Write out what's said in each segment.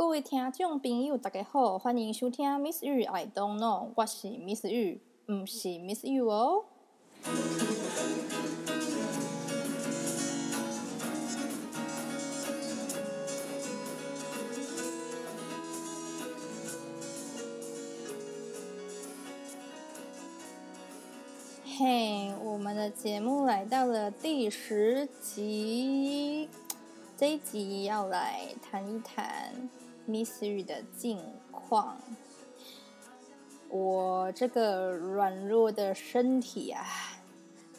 各位听众朋友，大家好，欢迎收听 Miss 玉 I don't know，我是 Miss 玉，唔是 Miss 玉哦。嘿，我们的节目来到了第十集，这一集要来谈一谈 Miss 玉的近况。我这个软弱的身体啊，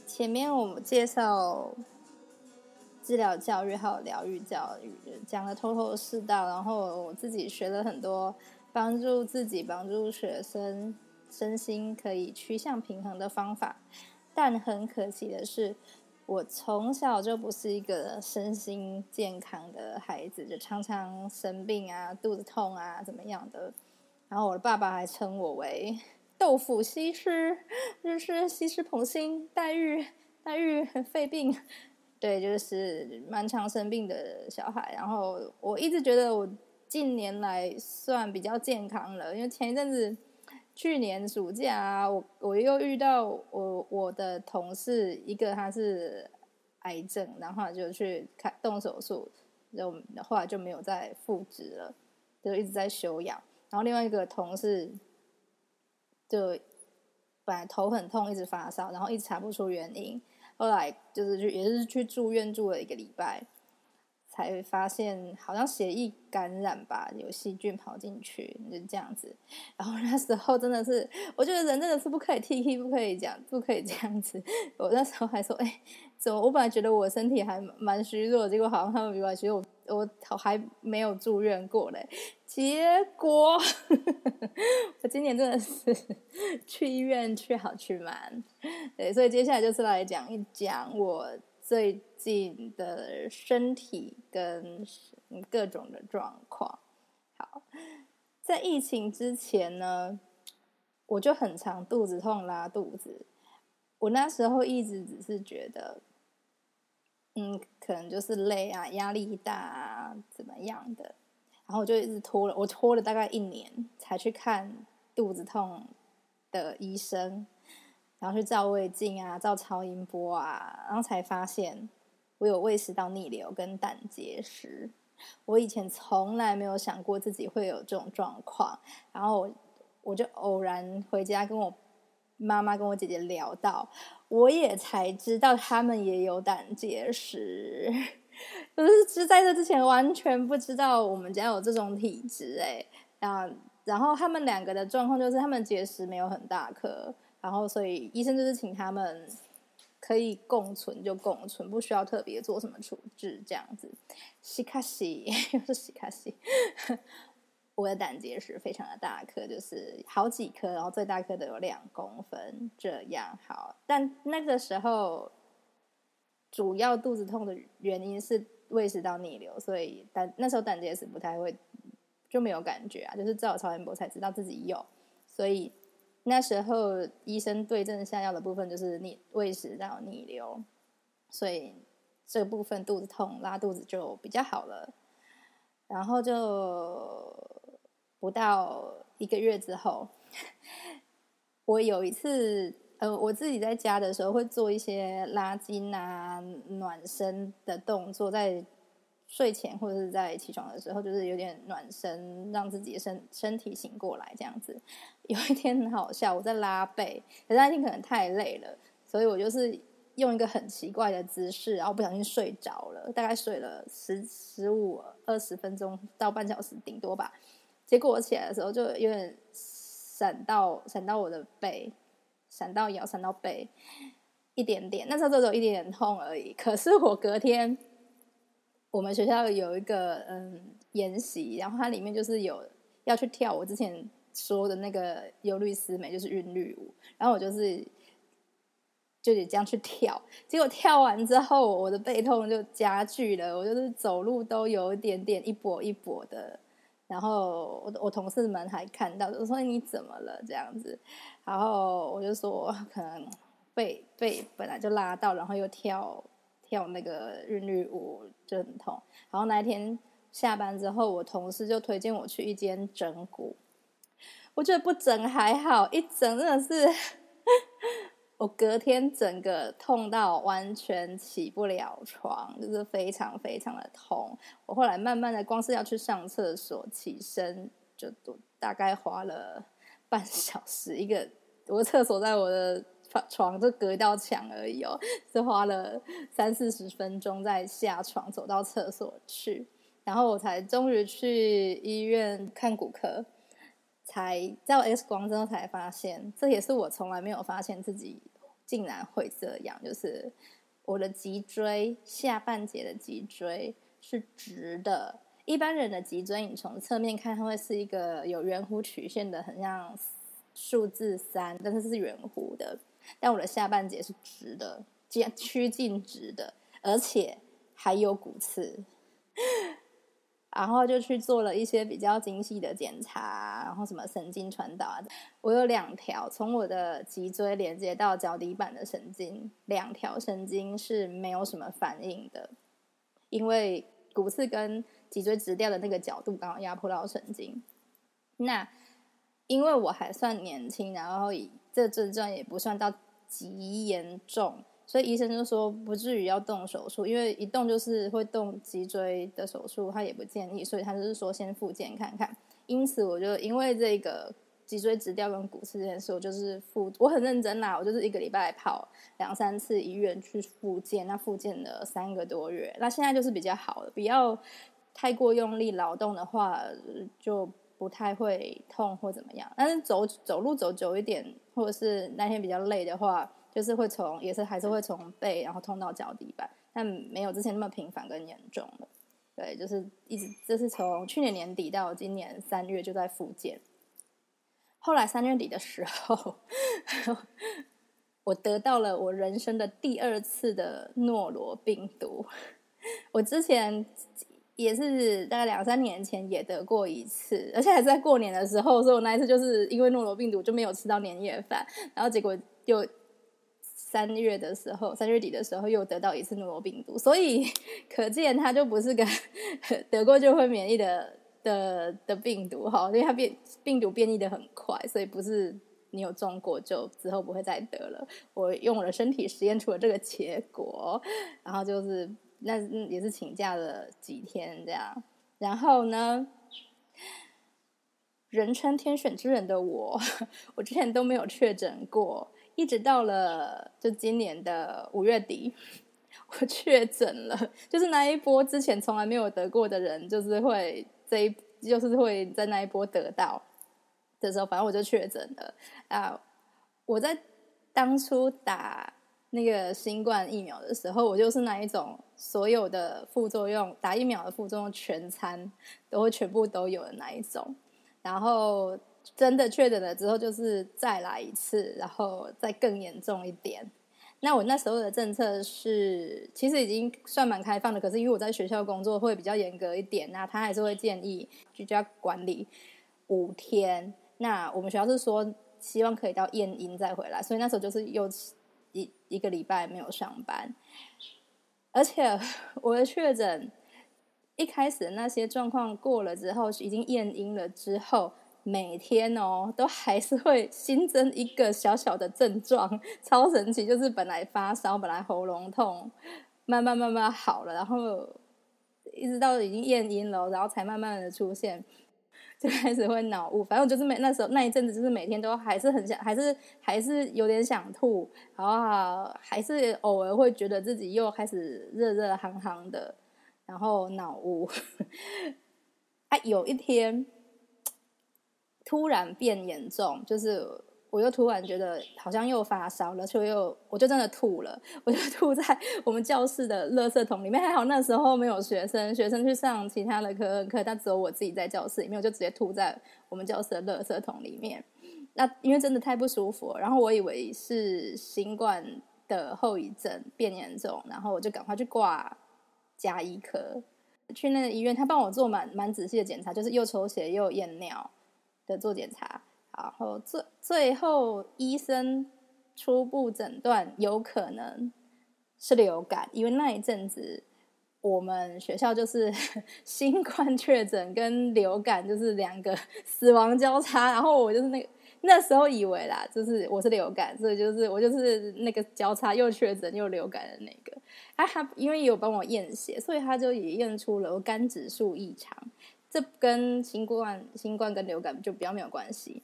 前面我们介绍治疗教育还有疗愈教育，讲的头头是道，然后我自己学了很多帮助自己、帮助学生身心可以趋向平衡的方法。但很可惜的是，我从小就不是一个身心健康的孩子，就常常生病啊、肚子痛啊怎么样的。然后我的爸爸还称我为“豆腐西施”，就是西施捧心、黛玉、黛玉肺病，对，就是蛮常生病的小孩。然后我一直觉得我近年来算比较健康了，因为前一阵子去年暑假啊，我我又遇到我我的同事，一个他是癌症，然后就去开动手术，就后来就没有再复职了，就一直在休养。然后另外一个同事就本来头很痛，一直发烧，然后一直查不出原因，后来就是去也是去住院住了一个礼拜，才发现好像血液感染吧，有细菌跑进去，就这样子。然后那时候真的是，我觉得人真的是不可以 T K，不可以讲，不可以这样子。我那时候还说，哎，怎么？我本来觉得我身体还蛮虚弱，结果好像他们比我虚弱。我我还没有住院过嘞，结果 我今年真的是去医院去好去满，对，所以接下来就是来讲一讲我最近的身体跟各种的状况。好，在疫情之前呢，我就很常肚子痛、拉肚子，我那时候一直只是觉得。嗯，可能就是累啊，压力大啊，怎么样的？然后我就一直拖了，我拖了大概一年才去看肚子痛的医生，然后去照胃镜啊，照超音波啊，然后才发现我有胃食道逆流跟胆结石。我以前从来没有想过自己会有这种状况，然后我就偶然回家跟我。妈妈跟我姐姐聊到，我也才知道他们也有胆结石，可是是在这之前完全不知道我们家有这种体质哎。啊，然后他们两个的状况就是他们结石没有很大颗，然后所以医生就是请他们可以共存就共存，不需要特别做什么处置这样子。西卡西 又是西卡西。我的胆结石非常的大颗，就是好几颗，然后最大颗的有两公分这样。好，但那个时候主要肚子痛的原因是胃食道逆流，所以胆那时候胆结石不太会就没有感觉啊，就是照超音波才知道自己有。所以那时候医生对症下药的部分就是逆胃食道逆流，所以这部分肚子痛拉肚子就比较好了，然后就。不到一个月之后，我有一次，呃，我自己在家的时候会做一些拉筋啊、暖身的动作，在睡前或者是在起床的时候，就是有点暖身，让自己的身身体醒过来这样子。有一天很好笑，我在拉背，可是那天可能太累了，所以我就是用一个很奇怪的姿势，然后不小心睡着了，大概睡了十十五二十分钟到半小时顶多吧。结果我起来的时候，就有点闪到闪到我的背，闪到腰，闪到背一点点。那时候只有一点点痛而已。可是我隔天，我们学校有一个嗯研习，然后它里面就是有要去跳我之前说的那个忧律师美，就是韵律舞。然后我就是就得这样去跳，结果跳完之后，我的背痛就加剧了，我就是走路都有一点点一跛一跛的。然后我我同事们还看到，就说你怎么了这样子，然后我就说可能背背本来就拉到，然后又跳跳那个韵律舞就很痛。然后那一天下班之后，我同事就推荐我去一间整骨。我觉得不整还好，一整真的是，我隔天整个痛到完全起不了床，就是非常非常的痛。我后来慢慢的，光是要去上厕所起身，就大概花了半小时。一个我厕所在我的床就隔一道墙而已哦，是花了三四十分钟再下床走到厕所去，然后我才终于去医院看骨科。才照 X 光之后才发现，这也是我从来没有发现自己竟然会这样。就是我的脊椎下半截的脊椎是直的，一般人的脊椎你从侧面看它会是一个有圆弧曲线的，很像数字三，但是是圆弧的。但我的下半截是直的，接趋近直的，而且还有骨刺。然后就去做了一些比较精细的检查，然后什么神经传导啊，我有两条从我的脊椎连接到脚底板的神经，两条神经是没有什么反应的，因为骨刺跟脊椎直掉的那个角度刚好压迫到神经。那因为我还算年轻，然后这症状也不算到极严重。所以医生就说不至于要动手术，因为一动就是会动脊椎的手术，他也不建议，所以他就是说先复健看看。因此，我就因为这个脊椎直掉跟骨刺这件事，我就是复我很认真啦，我就是一个礼拜跑两三次医院去复健，那复健了三个多月，那现在就是比较好了，不要太过用力劳动的话，就不太会痛或怎么样。但是走走路走久一点，或者是那天比较累的话。就是会从，也是还是会从背，然后痛到脚底板，但没有之前那么频繁跟严重了。对，就是一直，这是从去年年底到今年三月就在复健。后来三月底的时候，我得到了我人生的第二次的诺罗病毒。我之前也是大概两三年前也得过一次，而且还是在过年的时候，所以我那一次就是因为诺罗病毒就没有吃到年夜饭，然后结果又。三月的时候，三月底的时候又得到一次诺罗病毒，所以 可见它就不是个 得过就会免疫的的的病毒哈，因为它变病毒变异的很快，所以不是你有中过就之后不会再得了。我用我的身体实验出了这个结果，然后就是那也是请假了几天这样，然后呢，人称天选之人的我，我之前都没有确诊过。一直到了就今年的五月底，我确诊了。就是那一波之前从来没有得过的人，就是会这一就是会在那一波得到的时候，反正我就确诊了啊！我在当初打那个新冠疫苗的时候，我就是那一种所有的副作用，打疫苗的副作用全餐都会全部都有的那一种，然后。真的确诊了之后，就是再来一次，然后再更严重一点。那我那时候的政策是，其实已经算蛮开放的，可是因为我在学校工作会比较严格一点，那他还是会建议居家管理五天。那我们学校是说希望可以到验阴再回来，所以那时候就是又一一个礼拜没有上班，而且我的确诊一开始那些状况过了之后，已经验阴了之后。每天哦，都还是会新增一个小小的症状，超神奇！就是本来发烧，本来喉咙痛，慢慢慢慢好了，然后一直到已经验阴了，然后才慢慢的出现，就开始会脑雾。反正我就是每那时候那一阵子，就是每天都还是很想，还是还是有点想吐，然后还是偶尔会觉得自己又开始热热夯夯的，然后脑雾。啊，有一天。突然变严重，就是我又突然觉得好像又发烧了，就又我就真的吐了，我就吐在我们教室的垃圾桶里面。还好那时候没有学生，学生去上其他的课课，但只有我自己在教室里面，我就直接吐在我们教室的垃圾桶里面。那因为真的太不舒服，然后我以为是新冠的后遗症变严重，然后我就赶快去挂加医科，去那个医院，他帮我做蛮蛮仔细的检查，就是又抽血又验尿。的做检查，然后最最后医生初步诊断有可能是流感，因为那一阵子我们学校就是 新冠确诊跟流感就是两个 死亡交叉，然后我就是那个那时候以为啦，就是我是流感，所以就是我就是那个交叉又确诊又流感的那个。啊，他因为有帮我验血，所以他就也验出了肝指数异常。这跟新冠、新冠跟流感就比较没有关系。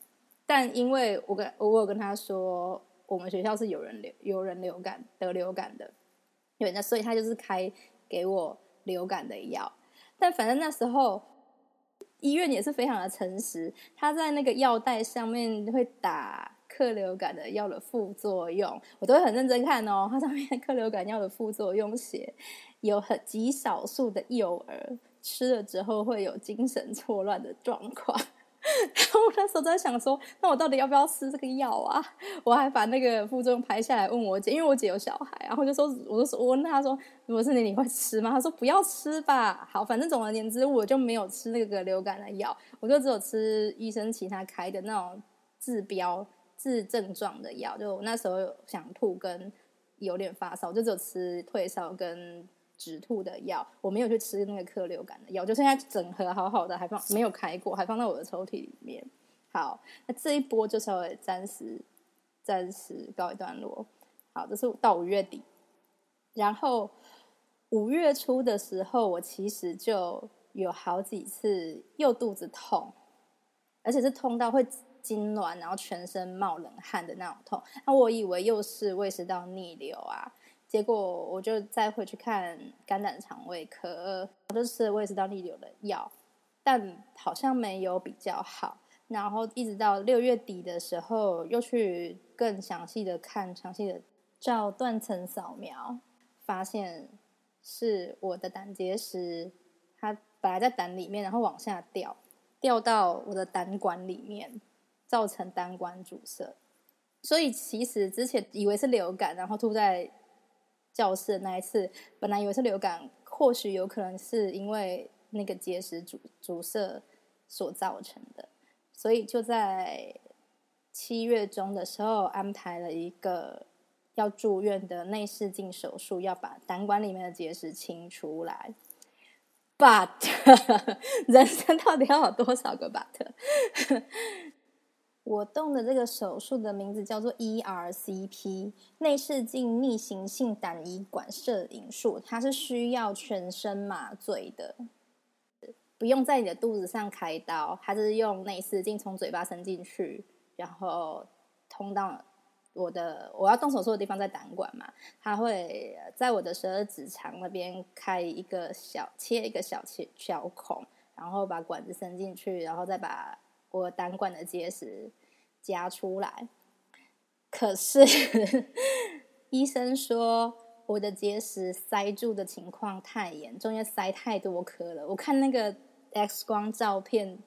但因为我跟我有跟他说，我们学校是有人流有人流感得流感的，对，那所以他就是开。给我流感的药，但反正那时候医院也是非常的诚实，他在那个药袋上面会打克流感的药的副作用，我都会很认真看哦。它上面克流感药的副作用写有很极少数的幼儿吃了之后会有精神错乱的状况。然 后我那时候在想说，那我到底要不要吃这个药啊？我还把那个副作用拍下来问我姐，因为我姐有小孩，然后就说，我就说，我问她说，如果是你，你会吃吗？她说不要吃吧。好，反正总而言之，我就没有吃那个流感的药，我就只有吃医生其他开的那种治标治症状的药。就我那时候想吐跟有点发烧，就只有吃退烧跟。止吐的药，我没有去吃那个克流感的药，就剩下整盒好好的，还放没有开过，还放在我的抽屉里面。好，那这一波就稍微暂时暂时告一段落。好，这是到五月底，然后五月初的时候，我其实就有好几次又肚子痛，而且是痛到会痉挛，然后全身冒冷汗的那种痛。那我以为又是胃食道逆流啊。结果我就再回去看肝胆肠胃科，我就吃胃食道逆流的药，但好像没有比较好。然后一直到六月底的时候，又去更详细的看，详细的照断层扫描，发现是我的胆结石，它本来在胆里面，然后往下掉，掉到我的胆管里面，造成胆管阻塞。所以其实之前以为是流感，然后吐在。教室那一次，本来以为是流感，或许有可能是因为那个结石阻阻塞所造成的，所以就在七月中的时候安排了一个要住院的内视镜手术，要把胆管里面的结石清出来。But 人生到底要有多少个 But？我动的这个手术的名字叫做 ERCP 内视镜逆行性胆胰管摄影术，它是需要全身麻醉的，不用在你的肚子上开刀，它是用内视镜从嘴巴伸进去，然后通到我的我要动手术的地方在胆管嘛，它会在我的十二指肠那边开一个小切一个小切小孔，然后把管子伸进去，然后再把。我胆管的结石夹出来，可是医生说我的结石塞住的情况太严重，因为塞太多颗了。我看那个 X 光照片，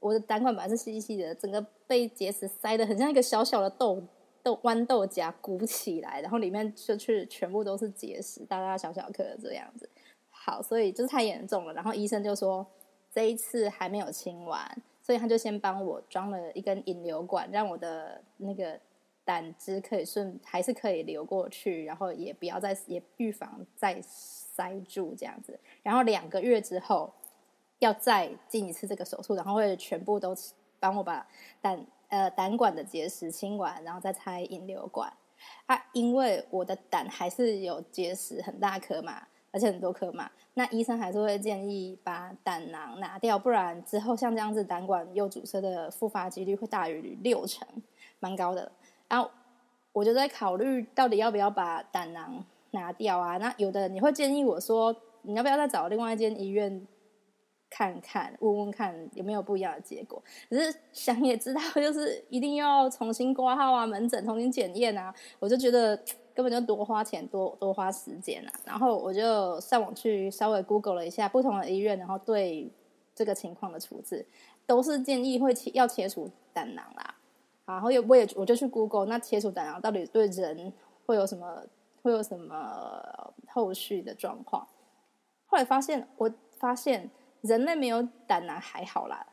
我的胆管本来是细细的，整个被结石塞的很像一个小小的豆豆豌豆荚鼓起来，然后里面就去全部都是结石，大大小小颗这样子。好，所以就是太严重了。然后医生就说这一次还没有清完。所以他就先帮我装了一根引流管，让我的那个胆汁可以顺，还是可以流过去，然后也不要再也预防再塞住这样子。然后两个月之后要再进一次这个手术，然后会全部都帮我把胆呃胆管的结石清完，然后再拆引流管。啊，因为我的胆还是有结石，很大颗嘛。而且很多颗嘛，那医生还是会建议把胆囊拿掉，不然之后像这样子胆管又阻塞的复发几率会大于六成，蛮高的。然后我就在考虑到底要不要把胆囊拿掉啊？那有的你会建议我说，你要不要再找另外一间医院看看，问问看有没有不一样的结果？只是想也知道，就是一定要重新挂号啊，门诊重新检验啊，我就觉得。根本就多花钱，多多花时间啊！然后我就上网去稍微 Google 了一下不同的医院，然后对这个情况的处置，都是建议会切要切除胆囊啦。然后又我也我就去 Google，那切除胆囊到底对人会有什么会有什么后续的状况？后来发现，我发现人类没有胆囊还好啦，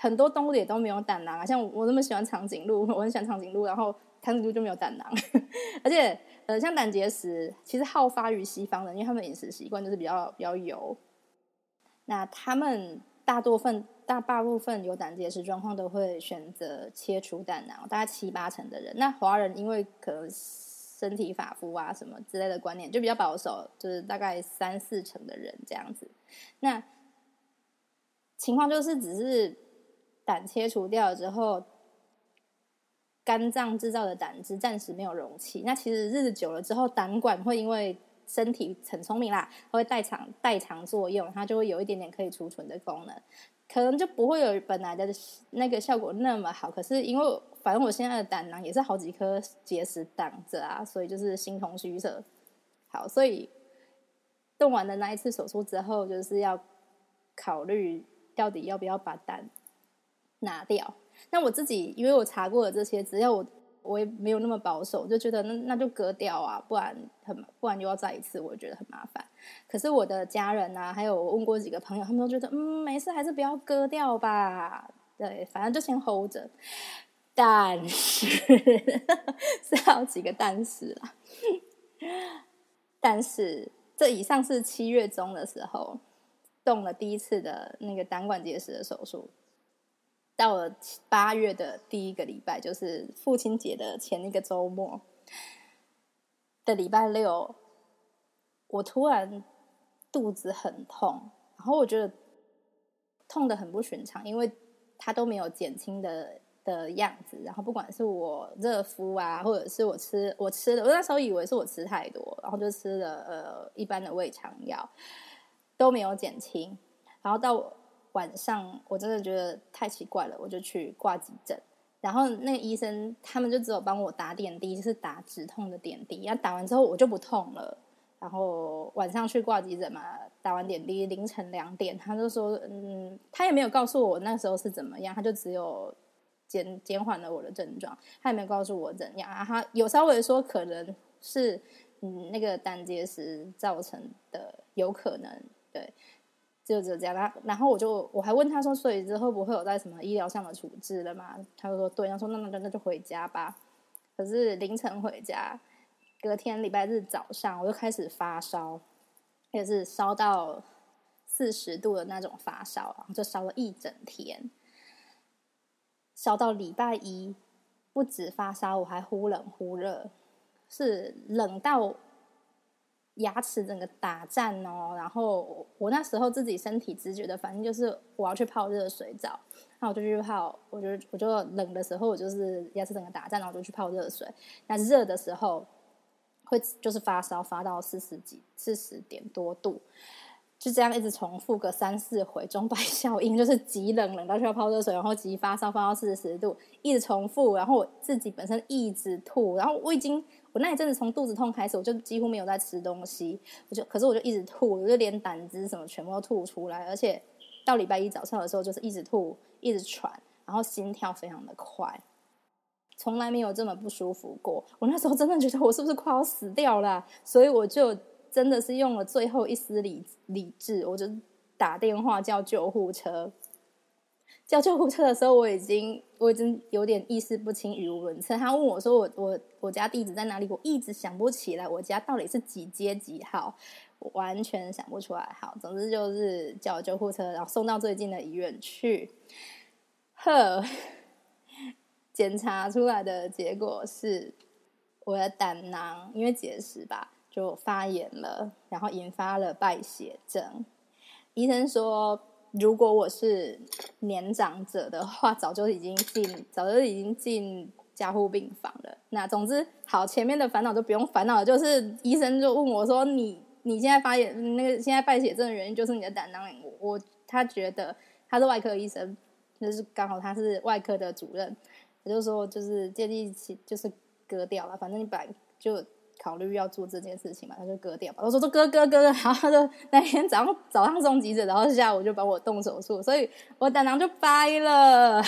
很多动物也都没有胆囊啊。像我那么喜欢长颈鹿，我很喜欢长颈鹿，然后。长颈鹿就没有胆囊，而且呃，像胆结石其实好发于西方人，因为他们饮食习惯就是比较比较油。那他们大多分大大部分有胆结石状况都会选择切除胆囊，大概七八成的人。那华人因为可能身体发肤啊什么之类的观念就比较保守，就是大概三四成的人这样子。那情况就是只是胆切除掉了之后。肝脏制造的胆汁暂时没有容器，那其实日子久了之后，胆管会因为身体很聪明啦，它会代偿代偿作用，它就会有一点点可以储存的功能，可能就不会有本来的那个效果那么好。可是因为反正我现在的胆囊也是好几颗结石挡着啊，所以就是形同虚设。好，所以动完的那一次手术之后，就是要考虑到底要不要把胆拿掉。那我自己，因为我查过了这些，只要我我也没有那么保守，就觉得那那就割掉啊，不然很不然又要再一次，我觉得很麻烦。可是我的家人啊，还有我问过几个朋友，他们都觉得嗯没事，还是不要割掉吧。对，反正就先 hold 着。但是是好几个但是啦。但是这以上是七月中的时候动了第一次的那个胆管结石的手术。到了八月的第一个礼拜，就是父亲节的前一个周末的礼拜六，我突然肚子很痛，然后我觉得痛的很不寻常，因为它都没有减轻的的样子。然后不管是我热敷啊，或者是我吃我吃的，我那时候以为是我吃太多，然后就吃了呃一般的胃肠药，都没有减轻。然后到晚上我真的觉得太奇怪了，我就去挂急诊，然后那个医生他们就只有帮我打点滴，就是打止痛的点滴。然后打完之后我就不痛了，然后晚上去挂急诊嘛，打完点滴凌晨两点，他就说，嗯，他也没有告诉我那时候是怎么样，他就只有减减缓了我的症状，他也没有告诉我怎样啊，他有稍微说可能是嗯那个胆结石造成的，有可能对。就就这样，然然后我就我还问他说，所以之后不会有在什么医疗上的处置了吗？他就说对，他说那那那那就回家吧。可是凌晨回家，隔天礼拜日早上我就开始发烧，也是烧到四十度的那种发烧，然后就烧了一整天，烧到礼拜一不止发烧，我还忽冷忽热，是冷到。牙齿整个打颤哦，然后我那时候自己身体直觉的反正就是我要去泡热水澡，那我就去泡，我就我就冷的时候我就是牙齿整个打颤，然后我就去泡热水。那热的时候会就是发烧，发到四十几、四十点多度，就这样一直重复个三四回，钟摆效应就是极冷冷到需要泡热水，然后急发烧发到四十度，一直重复，然后我自己本身一直吐，然后我已经。我那一阵子从肚子痛开始，我就几乎没有在吃东西，我就可是我就一直吐，我就连胆汁什么全部都吐出来，而且到礼拜一早上的时候就是一直吐，一直喘，然后心跳非常的快，从来没有这么不舒服过。我那时候真的觉得我是不是快要死掉了，所以我就真的是用了最后一丝理理智，我就打电话叫救护车。叫救护车的时候，我已经我已经有点意识不清、语无伦次。他问我说：“我我我家地址在哪里？”我一直想不起来，我家到底是几街几号，完全想不出来。好，总之就是叫救护车，然后送到最近的医院去。呵，检查出来的结果是我的胆囊因为结石吧，就发炎了，然后引发了败血症。医生说。如果我是年长者的话，早就已经进，早就已经进加护病房了。那总之，好，前面的烦恼就不用烦恼了。就是医生就问我说：“你你现在发炎，那个现在败血症的原因就是你的胆囊。”我他觉得他是外科医生，就是刚好他是外科的主任，他就说就是建议起就是割掉了，反正你本来就。考虑要做这件事情嘛，他就割掉。我说：“说割割割。”然后他就那天早上早上送急诊，然后下午就帮我动手术，所以我胆囊就掰了。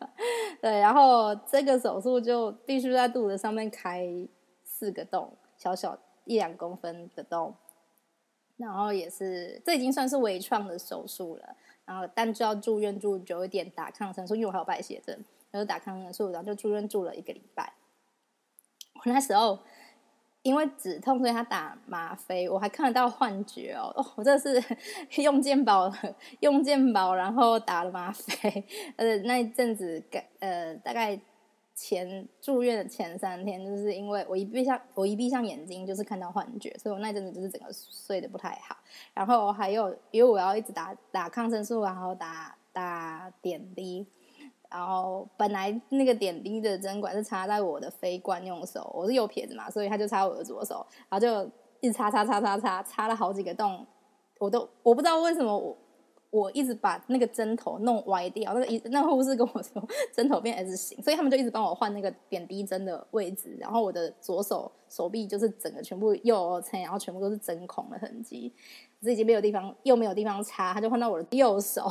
对，然后这个手术就必须在肚子上面开四个洞，小小一两公分的洞。然后也是，这已经算是微创的手术了。然后但就要住院住久一点，打抗生素，因为我还有败血症，然后打抗生素，然后就住院住了一个礼拜。我那时候因为止痛，所以他打吗啡，我还看得到幻觉哦。哦，我这是 用健保，用健保，然后打了吗啡。呃，那一阵子，呃，大概前住院的前三天，就是因为我一闭上，我一闭上眼睛，就是看到幻觉，所以我那阵子就是整个睡得不太好。然后还有，因为我要一直打打抗生素，然后打打点滴。然后本来那个点滴的针管是插在我的非惯用手，我是右撇子嘛，所以他就插我的左手，然后就一直插插插插插，插了好几个洞，我都我不知道为什么我我一直把那个针头弄歪掉，那个一那护士跟我说针头变 S 型，所以他们就一直帮我换那个点滴针的位置，然后我的左手手臂就是整个全部右撑，然后全部都是针孔的痕迹，这已经没有地方又没有地方插，他就换到我的右手，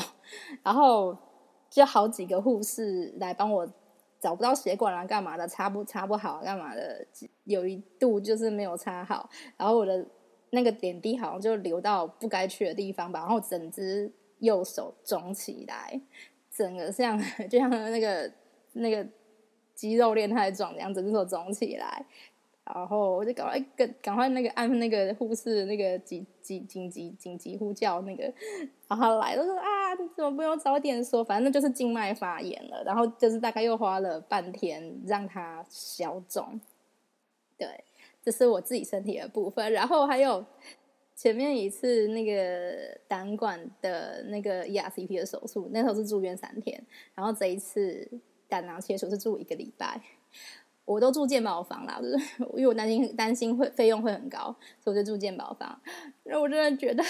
然后。就好几个护士来帮我找不到血管啊，干嘛的插不插不好，干嘛的？有一度就是没有插好，然后我的那个点滴好像就流到不该去的地方吧，然后整只右手肿起来，整个像就像那个那个肌肉链太壮这样，整只手肿起来。然后我就赶快跟赶快那个按那个护士那个紧紧紧急紧急呼叫那个，然后来都说啊，你怎么不用早点说？反正就是静脉发炎了，然后就是大概又花了半天让它消肿。对，这是我自己身体的部分。然后还有前面一次那个胆管的那个 ERCP 的手术，那时候是住院三天，然后这一次胆囊切除是住一个礼拜。我都住健保房啦，就是 因为我担心担心会费用会很高，所以我就住健保房。那我真的觉得，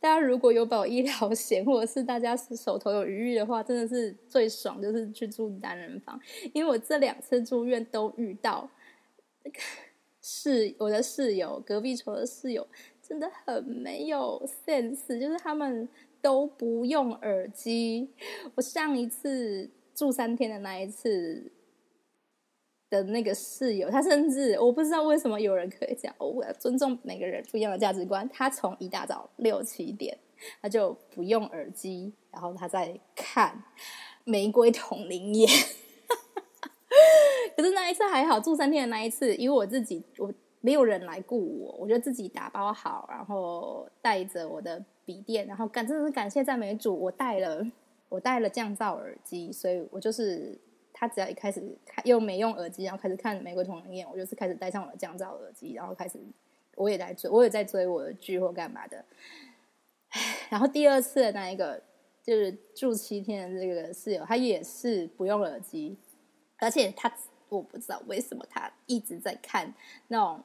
大家如果有保医疗险，或者是大家手头有余裕的话，真的是最爽，就是去住单人房。因为我这两次住院都遇到那个室我的室友隔壁床的室友真的很没有 sense，就是他们都不用耳机。我上一次住三天的那一次。的那个室友，他甚至我不知道为什么有人可以这样。我要尊重每个人不一样的价值观。他从一大早六七点，他就不用耳机，然后他在看《玫瑰同林眼》。可是那一次还好，住三天的那一次，因为我自己我没有人来雇我，我就自己打包好，然后带着我的笔电，然后感真的是感谢赞美主，我带了我带了降噪耳机，所以我就是。他只要一开始看又没用耳机，然后开始看《玫瑰童林宴》，我就是开始戴上我的降噪耳机，然后开始我也在追，我也在追我的剧或干嘛的。然后第二次的那一个就是住七天的这个室友，他也是不用耳机，而且他我不知道为什么他一直在看那种。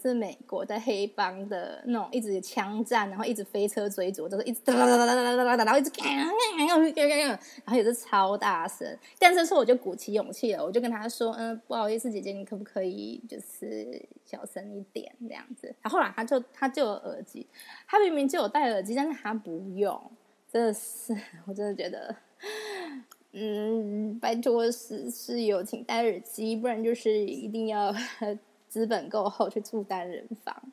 是美国的黑帮的那种，一直枪战，然后一直飞车追逐，就是一直哒哒哒哒哒哒哒哒，然后一直，然后也是超大声。但这次我就鼓起勇气了，我就跟他说：“嗯，不好意思，姐姐，你可不可以就是小声一点这样子？”然后后来他就他就有耳机，他明明就有戴耳机，但是他不用，真的是，我真的觉得，嗯，拜托室室友请戴耳机，不然就是一定要。资本够厚去住单人房，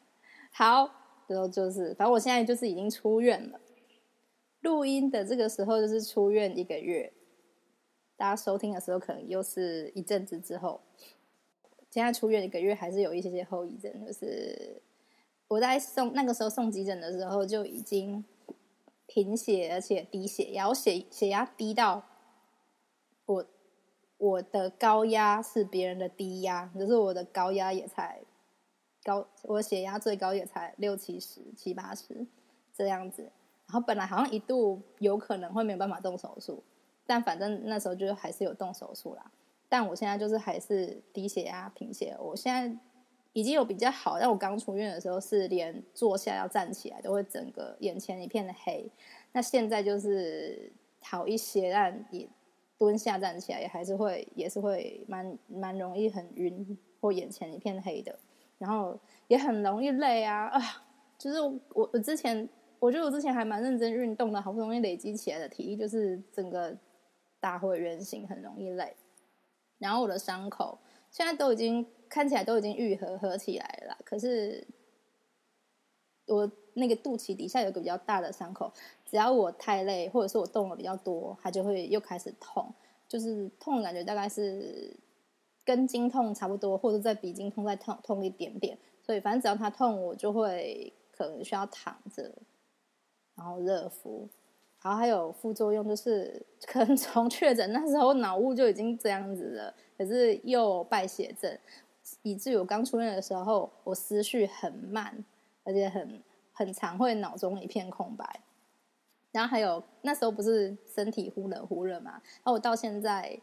好，然后就是，反正我现在就是已经出院了。录音的这个时候就是出院一个月，大家收听的时候可能又是一阵子之后。现在出院一个月还是有一些些后遗症，就是我在送那个时候送急诊的时候就已经贫血，而且低血压，我血血压低到我。我的高压是别人的低压，可是我的高压也才高，我血压最高也才六七十、七八十这样子。然后本来好像一度有可能会没有办法动手术，但反正那时候就还是有动手术啦。但我现在就是还是低血压、贫血。我现在已经有比较好，但我刚出院的时候是连坐下要站起来都会整个眼前一片的黑。那现在就是好一些，但也。蹲下站起来也还是会，也是会蛮蛮容易很晕或眼前一片黑的，然后也很容易累啊啊！就是我我之前我觉得我之前还蛮认真运动的，好不容易累积起来的体力，就是整个大回原形，很容易累。然后我的伤口现在都已经看起来都已经愈合合起来了，可是我。那个肚脐底下有个比较大的伤口，只要我太累，或者是我动的比较多，它就会又开始痛，就是痛的感觉大概是跟经痛差不多，或者再比经痛再痛痛一点点。所以反正只要它痛，我就会可能需要躺着，然后热敷。然后还有副作用，就是可能从确诊那时候脑雾就已经这样子了，可是又败血症，以至于我刚出院的时候，我思绪很慢，而且很很常会脑中一片空白。然后还有那时候不是身体忽冷忽热嘛，然后我到现在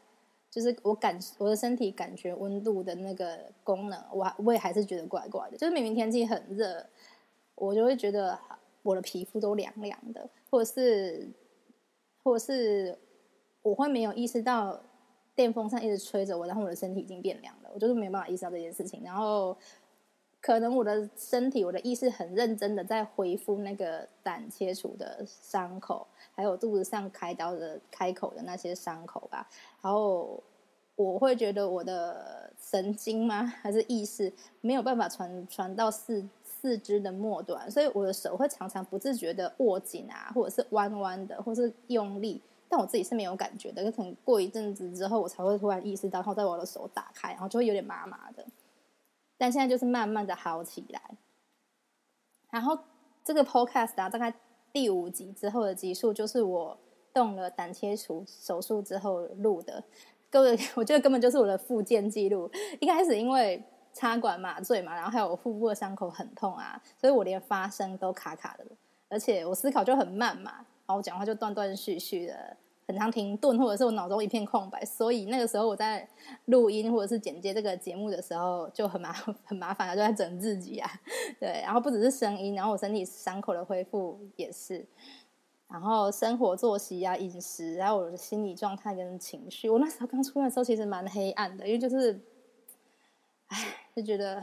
就是我感我的身体感觉温度的那个功能，我我也还是觉得怪怪的，就是明明天气很热，我就会觉得。我的皮肤都凉凉的，或者是，或者是我会没有意识到电风扇一直吹着我，然后我的身体已经变凉了，我就是没有办法意识到这件事情。然后可能我的身体，我的意识很认真的在恢复那个胆切除的伤口，还有肚子上开刀的开口的那些伤口吧。然后我会觉得我的神经吗，还是意识没有办法传传到四。四肢的末端，所以我的手会常常不自觉的握紧啊，或者是弯弯的，或是用力，但我自己是没有感觉的。可能过一阵子之后，我才会突然意识到，然后在我的手打开，然后就会有点麻麻的。但现在就是慢慢的好起来。然后这个 podcast，大概第五集之后的集数，就是我动了胆切除手术之后录的。各位，我觉得根本就是我的复健记录。一开始因为。插管麻醉嘛，然后还有腹部的伤口很痛啊，所以我连发声都卡卡的，而且我思考就很慢嘛，然后我讲话就断断续续的，很常停顿，或者是我脑中一片空白，所以那个时候我在录音或者是剪接这个节目的时候就很麻 很麻烦啊，就在整自己啊，对，然后不只是声音，然后我身体伤口的恢复也是，然后生活作息啊、饮食，还有我的心理状态跟情绪，我那时候刚出院的时候其实蛮黑暗的，因为就是。唉，就觉得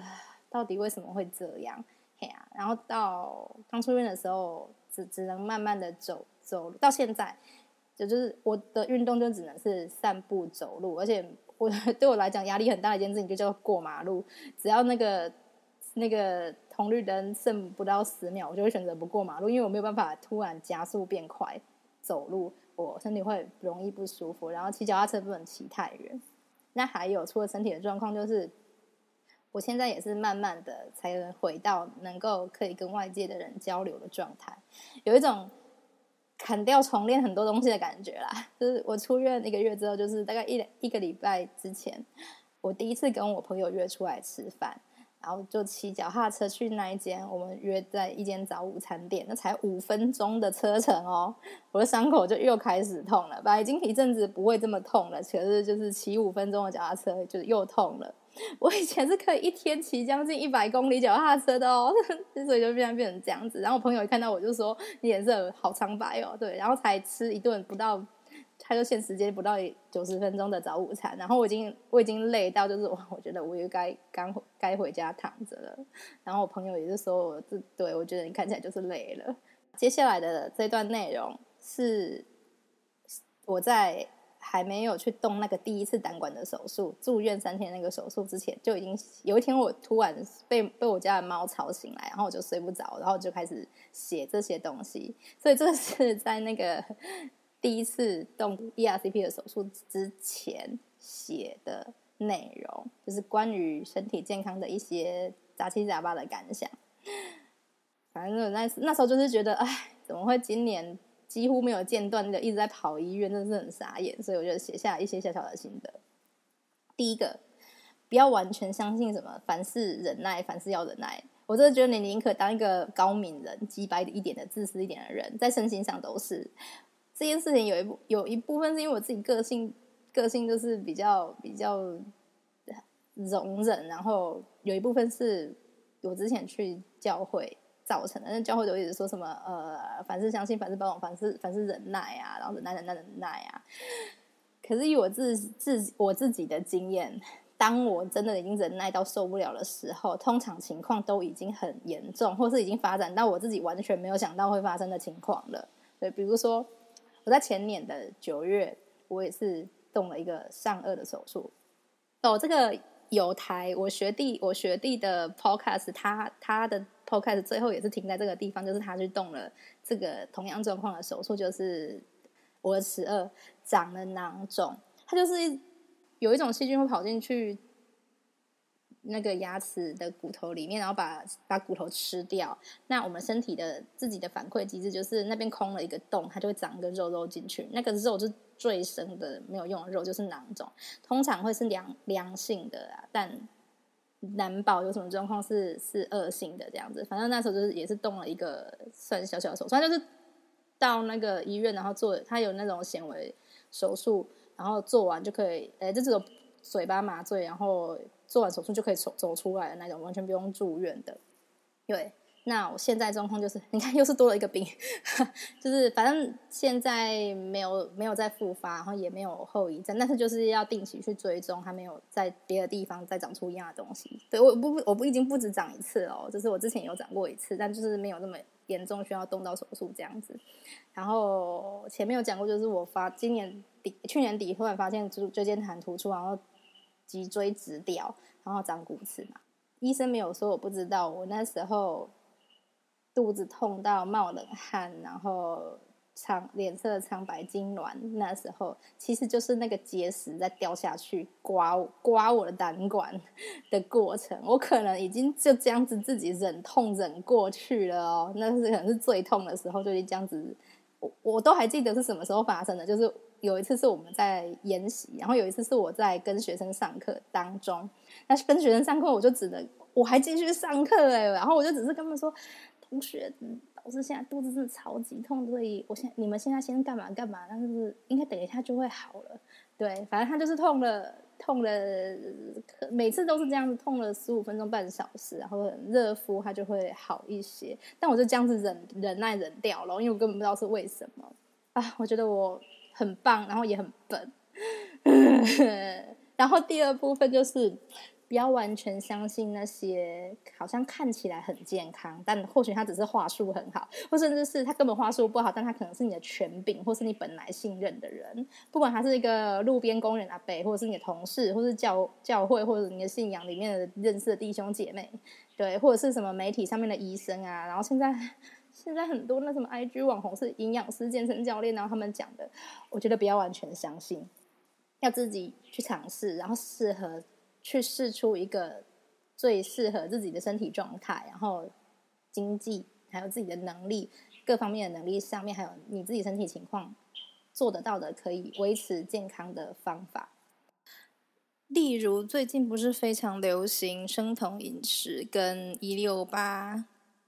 到底为什么会这样？嘿呀，然后到刚出院的时候，只只能慢慢的走走，到现在，就就是我的运动就只能是散步走路，而且我 对我来讲压力很大的一件事情就叫过马路，只要那个那个红绿灯剩不到十秒，我就会选择不过马路，因为我没有办法突然加速变快走路，我身体会容易不舒服，然后骑脚踏车不能骑太远。那还有除了身体的状况就是。我现在也是慢慢的才能回到能够可以跟外界的人交流的状态，有一种砍掉重练很多东西的感觉啦。就是我出院一个月之后，就是大概一一个礼拜之前，我第一次跟我朋友约出来吃饭，然后就骑脚踏车去那一间我们约在一间早午餐店，那才五分钟的车程哦，我的伤口就又开始痛了。本来已经一阵子不会这么痛了，可是就是骑五分钟的脚踏车就又痛了。我以前是可以一天骑将近一百公里脚踏车的哦，所以就变变成这样子。然后我朋友一看到我就说：“你脸色好苍白哦。”对，然后才吃一顿不到，他就限时间不到九十分钟的早午餐。然后我已经我已经累到就是我我觉得我也该刚该回家躺着了。然后我朋友也是说我这对我觉得你看起来就是累了。接下来的这段内容是我在。还没有去动那个第一次胆管的手术，住院三天那个手术之前，就已经有一天我突然被被我家的猫吵醒来，然后我就睡不着，然后就开始写这些东西。所以这是 在那个第一次动 ERCP 的手术之前写的内容，就是关于身体健康的一些杂七杂八的感想。反正那那时候就是觉得，哎，怎么会今年？几乎没有间断的一直在跑医院，真的是很傻眼，所以我就写下一些小小的心得。第一个，不要完全相信什么凡事忍耐，凡事要忍耐。我真的觉得你宁可当一个高敏人、鸡白一点的、自私一点的人，在身心上都是。这件事情有一部有一部分是因为我自己个性，个性就是比较比较容忍，然后有一部分是我之前去教会。造成的，那教会都一直说什么呃，凡事相信，凡事包容，凡事凡事忍耐啊，然后忍耐忍耐忍耐啊。可是以我自自我自己的经验，当我真的已经忍耐到受不了的时候，通常情况都已经很严重，或是已经发展到我自己完全没有想到会发生的情况了。对，比如说我在前年的九月，我也是动了一个上颚的手术。哦，这个有台我学弟我学弟的 podcast，他他的。开始最后也是停在这个地方，就是他去动了这个同样状况的手术，就是我的齿颚长了囊肿。它就是有一种细菌会跑进去那个牙齿的骨头里面，然后把把骨头吃掉。那我们身体的自己的反馈机制就是那边空了一个洞，它就会长一个肉肉进去。那个肉是最深的没有用的肉，就是囊肿，通常会是良良性的啊，但难保有什么状况是是恶性的这样子。反正那时候就是也是动了一个算小小的手术，就是到那个医院，然后做他有那种显微手术，然后做完就可以，哎，就只有嘴巴麻醉，然后。做完手术就可以走走出来的那种，完全不用住院的。对，那我现在状况就是，你看又是多了一个病，就是反正现在没有没有再复发，然后也没有后遗症，但是就是要定期去追踪，还没有在别的地方再长出一样的东西。对我不我不已经不止长一次哦，就是我之前有长过一次，但就是没有那么严重，需要动到手术这样子。然后前面有讲过，就是我发今年底去年底突然发现椎椎间盘突出，然后。脊椎直掉，然后长骨刺嘛。医生没有说，我不知道。我那时候肚子痛到冒冷汗，然后苍脸色苍白、痉挛。那时候其实就是那个结石在掉下去，刮刮我的胆管 的过程。我可能已经就这样子自己忍痛忍过去了哦。那是可能是最痛的时候，就是这样子。我我都还记得是什么时候发生的，就是。有一次是我们在研习，然后有一次是我在跟学生上课当中，那跟学生上课我就只能我还继续上课哎，然后我就只是跟他们说，同学，老师现在肚子真的超级痛，所以我现你们现在先干嘛干嘛，但是应该等一下就会好了。对，反正他就是痛了，痛了，每次都是这样子，痛了十五分钟半小时，然后热敷他就会好一些。但我就这样子忍忍耐忍掉了，因为我根本不知道是为什么啊，我觉得我。很棒，然后也很笨。然后第二部分就是不要完全相信那些好像看起来很健康，但或许他只是话术很好，或甚至是他根本话术不好，但他可能是你的权柄，或是你本来信任的人。不管他是一个路边工人阿伯，或者是你的同事，或是教教会，或者你的信仰里面的认识的弟兄姐妹，对，或者是什么媒体上面的医生啊。然后现在。现在很多那什么 IG 网红是营养师、健身教练，然后他们讲的，我觉得不要完全相信，要自己去尝试，然后适合去试出一个最适合自己的身体状态，然后经济还有自己的能力各方面的能力上面，还有你自己身体情况做得到的，可以维持健康的方法。例如最近不是非常流行生酮饮食跟一六八。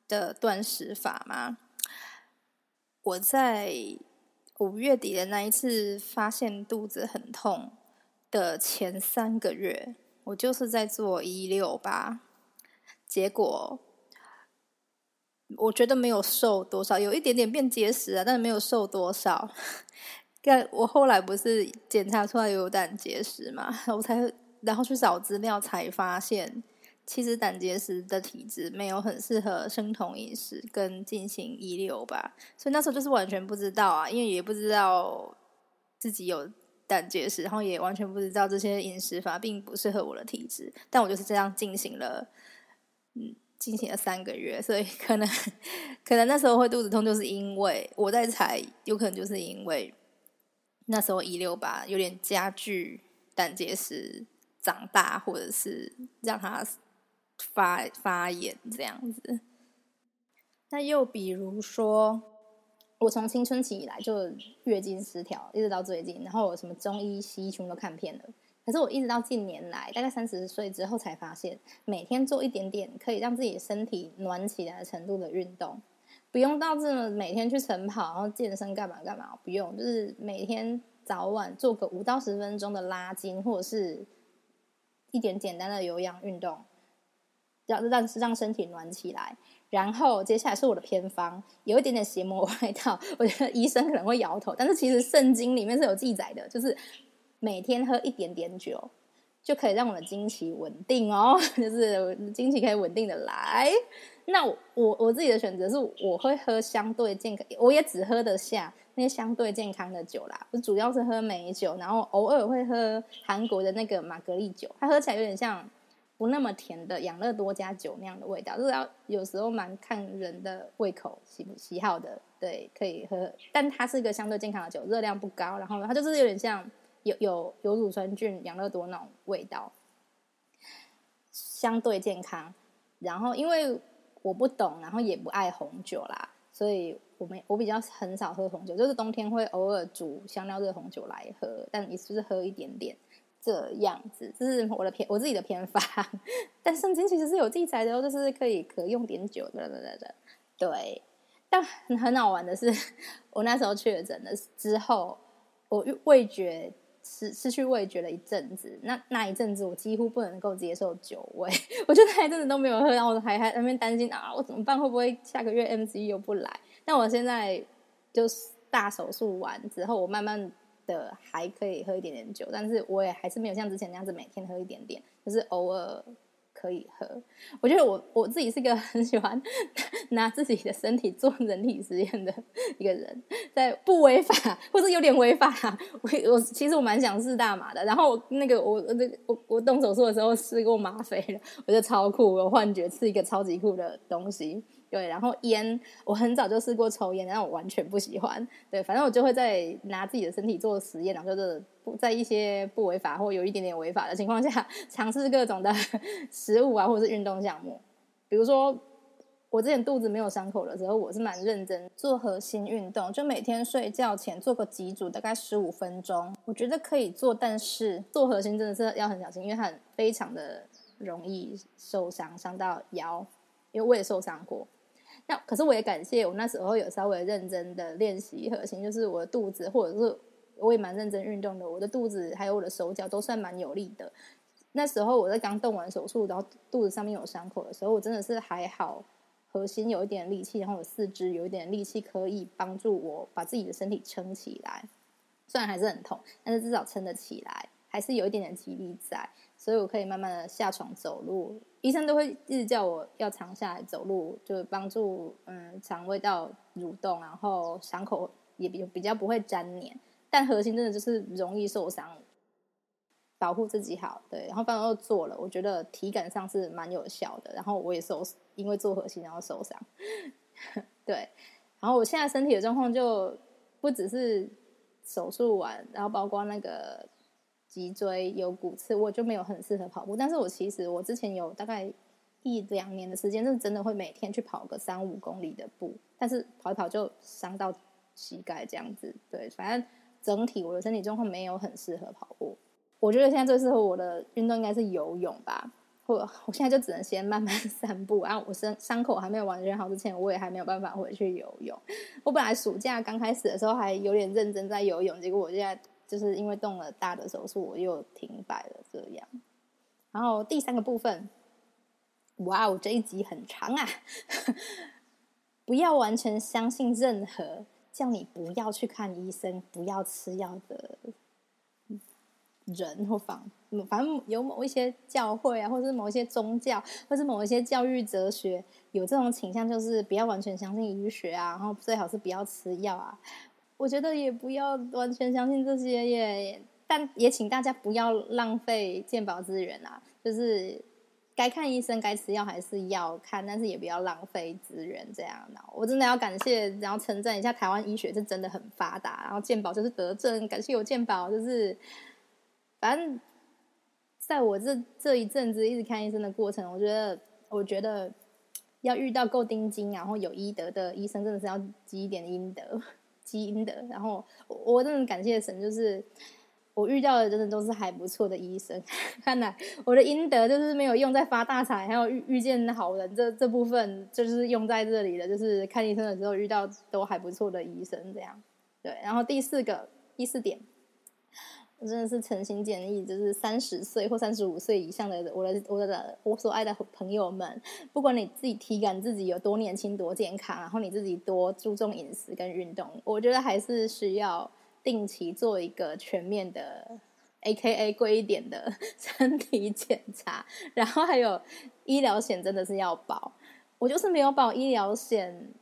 的断食法吗？我在五月底的那一次发现肚子很痛的前三个月，我就是在做一六八，结果我觉得没有瘦多少，有一点点变结实啊，但是没有瘦多少。但我后来不是检查出来有胆结石嘛，我才然后去找资料才发现。其实胆结石的体质没有很适合生酮饮食跟进行一六八，所以那时候就是完全不知道啊，因为也不知道自己有胆结石，然后也完全不知道这些饮食法并不适合我的体质，但我就是这样进行了，嗯，进行了三个月，所以可能 可能那时候会肚子痛，就是因为我在猜，有可能就是因为那时候遗留吧，有点加剧胆结石长大，或者是让它。发发炎这样子，那又比如说，我从青春期以来就月经失调，一直到最近，然后我什么中医西医全都看遍了，可是我一直到近年来，大概三十岁之后才发现，每天做一点点可以让自己身体暖起来程度的运动，不用到这么每天去晨跑，然后健身干嘛干嘛，不用，就是每天早晚做个五到十分钟的拉筋，或者是一点简单的有氧运动。让让让身体暖起来，然后接下来是我的偏方，有一点点邪魔外道，我觉得医生可能会摇头，但是其实圣经里面是有记载的，就是每天喝一点点酒，就可以让我的经期稳定哦，就是经期可以稳定的来。那我我自己的选择是，我会喝相对健康，我也只喝得下那些相对健康的酒啦。我主要是喝美酒，然后偶尔会喝韩国的那个玛格丽酒，它喝起来有点像。不那么甜的养乐多加酒那样的味道，就是要有时候蛮看人的胃口喜喜好的，对，可以喝，但它是一个相对健康的酒，热量不高，然后它就是有点像有有有乳酸菌养乐多那种味道。相对健康。然后因为我不懂，然后也不爱红酒啦，所以我们我比较很少喝红酒，就是冬天会偶尔煮香料热红酒来喝，但也是喝一点点这样子，这是我的偏我自己的偏方。但圣经其实是有记载的哦，就是可以可用点酒的的的。对，但很好玩的是，我那时候确诊了之后，我味觉。失失去味觉了一阵子，那那一阵子我几乎不能够接受酒味，我就那一阵子都没有喝，然后我还还那边担心啊，我怎么办？会不会下个月 M C 又不来？但我现在就是大手术完之后，我慢慢的还可以喝一点点酒，但是我也还是没有像之前那样子每天喝一点点，就是偶尔。可以喝，我觉得我我自己是一个很喜欢 拿自己的身体做人体实验的一个人，在不违法或者有点违法，我我其实我蛮想试大麻的。然后那个我那我我动手术的时候试过吗啡了，我觉得超酷，有幻觉是一个超级酷的东西。对，然后烟，我很早就试过抽烟，但我完全不喜欢。对，反正我就会在拿自己的身体做实验，然后就是不在一些不违法或有一点点违法的情况下，尝试各种的 食物啊，或者是运动项目。比如说，我之前肚子没有伤口的时候，我是蛮认真做核心运动，就每天睡觉前做个几组，大概十五分钟，我觉得可以做。但是做核心真的是要很小心，因为它非常的容易受伤，伤到腰，因为我也受伤过。那可是我也感谢我那时候有稍微认真的练习核心，就是我的肚子，或者是我也蛮认真运动的，我的肚子还有我的手脚都算蛮有力的。那时候我在刚动完手术，然后肚子上面有伤口的时候，我真的是还好，核心有一点力气，然后我四肢有一点力气，可以帮助我把自己的身体撑起来。虽然还是很痛，但是至少撑得起来，还是有一点点体力在。所以我可以慢慢的下床走路，医生都会一直叫我要长下来走路，就帮助嗯肠胃道蠕动，然后伤口也比比较不会粘黏。但核心真的就是容易受伤，保护自己好对。然后反正又做了，我觉得体感上是蛮有效的。然后我也受因为做核心然后受伤，对。然后我现在身体的状况就不只是手术完，然后包括那个。脊椎有骨刺，我就没有很适合跑步。但是我其实我之前有大概一两年的时间，是真的会每天去跑个三五公里的步。但是跑一跑就伤到膝盖这样子。对，反正整体我的身体状况没有很适合跑步。我觉得现在最适合我的运动应该是游泳吧。或我现在就只能先慢慢 散步。然后我身伤口还没有完全好之前，我也还没有办法回去游泳。我本来暑假刚开始的时候还有点认真在游泳，结果我现在。就是因为动了大的手术，我又停摆了这样。然后第三个部分，哇哦，这一集很长啊！不要完全相信任何叫你不要去看医生、不要吃药的人或反反正有某一些教会啊，或者是某一些宗教，或是某一些教育哲学有这种倾向，就是不要完全相信医学啊，然后最好是不要吃药啊。我觉得也不要完全相信这些耶，但也请大家不要浪费健保资源啊！就是该看医生、该吃药还是要看，但是也不要浪费资源这样。我真的要感谢，然后称赞一下台湾医学是真的很发达，然后健保就是德政，感谢有健保，就是反正在我这这一阵子一直看医生的过程，我觉得我觉得要遇到够钉金然后有医德的医生，真的是要积一点阴德。基因的，然后我真的感谢神，就是我遇到的真的都是还不错的医生。看来我的阴德就是没有用在发大财，还有遇遇见好人这这部分，就是用在这里的，就是看医生的时候遇到都还不错的医生这样。对，然后第四个第四点。真的是诚心建议，就是三十岁或三十五岁以上的我的我的我所爱的朋友们，不管你自己体感自己有多年轻多健康，然后你自己多注重饮食跟运动，我觉得还是需要定期做一个全面的 A K A 贵一点的 身体检查，然后还有医疗险真的是要保。我就是没有保医疗险，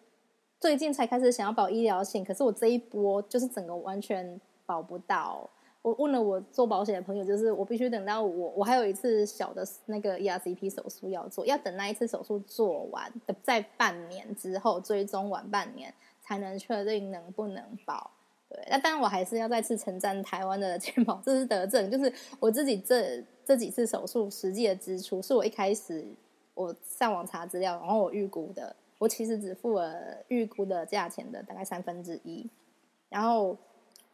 最近才开始想要保医疗险，可是我这一波就是整个完全保不到。我问了我做保险的朋友，就是我必须等到我我还有一次小的那个 ERCP 手术要做，要等那一次手术做完的在半年之后追踪完半年才能确定能不能保。对，那当然我还是要再次称赞台湾的健保，这是得证，就是我自己这这几次手术实际的支出，是我一开始我上网查资料，然后我预估的，我其实只付了预估的价钱的大概三分之一，然后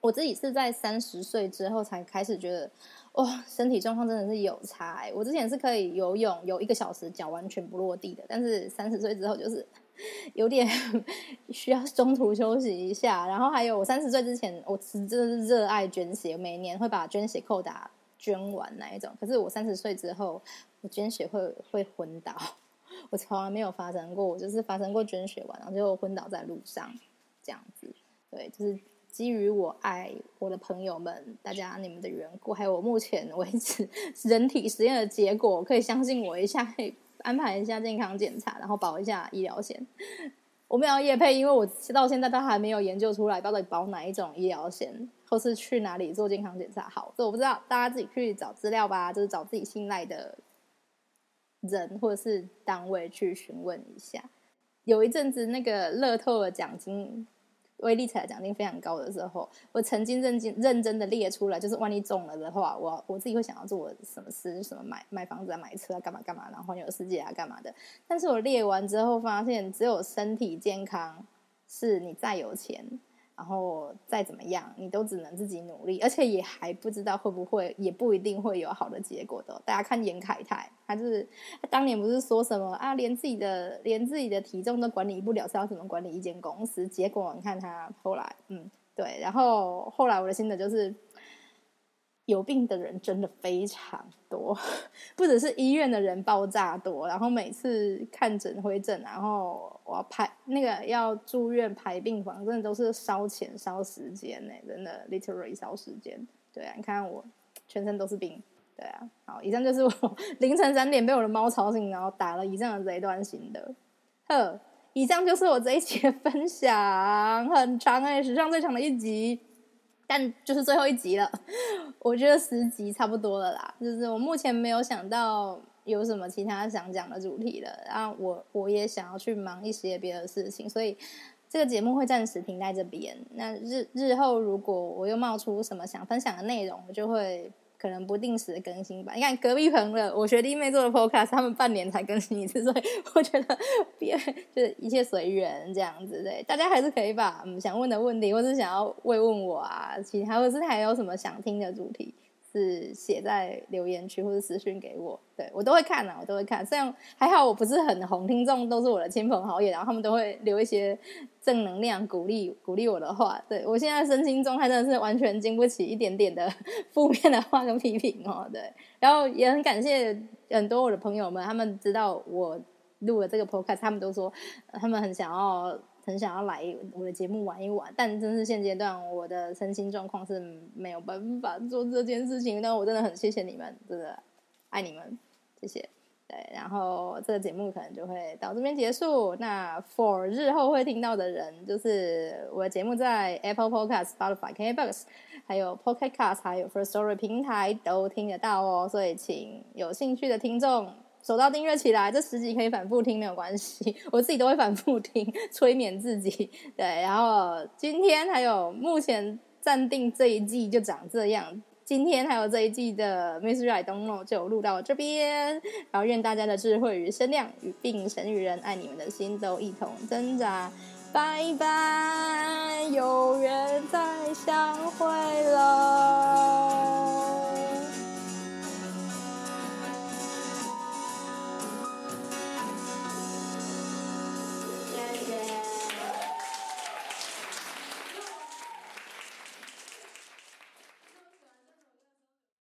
我自己是在三十岁之后才开始觉得，哇，身体状况真的是有差。我之前是可以游泳游一个小时，脚完全不落地的，但是三十岁之后就是。有点 需要中途休息一下，然后还有我三十岁之前，我真的是热爱捐血，每年会把捐血扣打捐完那一种。可是我三十岁之后，我捐血会会昏倒，我从来没有发生过，我就是发生过捐血完然后就昏倒在路上这样子。对，就是基于我爱我的朋友们，大家你们的缘故，还有我目前为止 人体实验的结果，可以相信我一下。可以安排一下健康检查，然后保一下医疗险。我没有叶配，因为我到现在都还没有研究出来到底保哪一种医疗险，或是去哪里做健康检查好。这我不知道，大家自己去找资料吧，就是找自己信赖的人或者是单位去询问一下。有一阵子那个乐透的奖金。威力彩奖金非常高的时候，我曾经认真认真的列出来，就是万一中了的话，我我自己会想要做什么事，什么买买房子啊，买车啊，干嘛干嘛，然后环游世界啊，干嘛的。但是我列完之后发现，只有身体健康是你再有钱。然后再怎么样，你都只能自己努力，而且也还不知道会不会，也不一定会有好的结果的。大家看严凯泰，他就是他当年不是说什么啊，连自己的连自己的体重都管理不了，是要怎么管理一间公司？结果你看他后来，嗯，对，然后后来我的心得就是。有病的人真的非常多，不只是医院的人爆炸多，然后每次看诊回诊，然后我要排那个要住院排病房，真的都是烧钱烧时间呢，真的 literally 烧时间。对啊，你看我全身都是病。对啊，好，以上就是我 凌晨三点被我的猫吵醒，然后打了以上的这一段心得。呵，以上就是我这一期的分享，很长哎，史上最长的一集。但就是最后一集了，我觉得十集差不多了啦。就是我目前没有想到有什么其他想讲的主题了，然后我我也想要去忙一些别的事情，所以这个节目会暂时停在这边。那日日后如果我又冒出什么想分享的内容，我就会。可能不定时更新吧。你看隔壁棚的我学弟妹做的 podcast，他们半年才更新一次，所以我觉得别就是一切随缘这样子。对，大家还是可以把嗯想问的问题，或是想要慰问我啊，其他或是还有什么想听的主题。是写在留言区或者私讯给我，对我都会看啊，我都会看。虽然还好我不是很红，听众都是我的亲朋好友，然后他们都会留一些正能量、鼓励鼓励我的话。对我现在身心状态真的是完全经不起一点点的 负面的话跟批评哦。对，然后也很感谢很多我的朋友们，他们知道我录了这个 podcast，他们都说他们很想要。很想要来我的节目玩一玩，但真是现阶段我的身心状况是没有办法做这件事情。但我真的很谢谢你们，真的爱你们，谢谢。对，然后这个节目可能就会到这边结束。那 for 日后会听到的人，就是我的节目在 Apple Podcast、Spotify、KBox，还有 Pocket Cast，还有 First Story 平台都听得到哦。所以请有兴趣的听众。手到订阅起来，这十集可以反复听，没有关系，我自己都会反复听，催眠自己。对，然后今天还有目前暂定这一季就长这样，今天还有这一季的 Mystery I Don't Know 就录到这边，然后愿大家的智慧与声量与病神与人爱你们的心都一同挣扎，拜拜，有缘再相会了。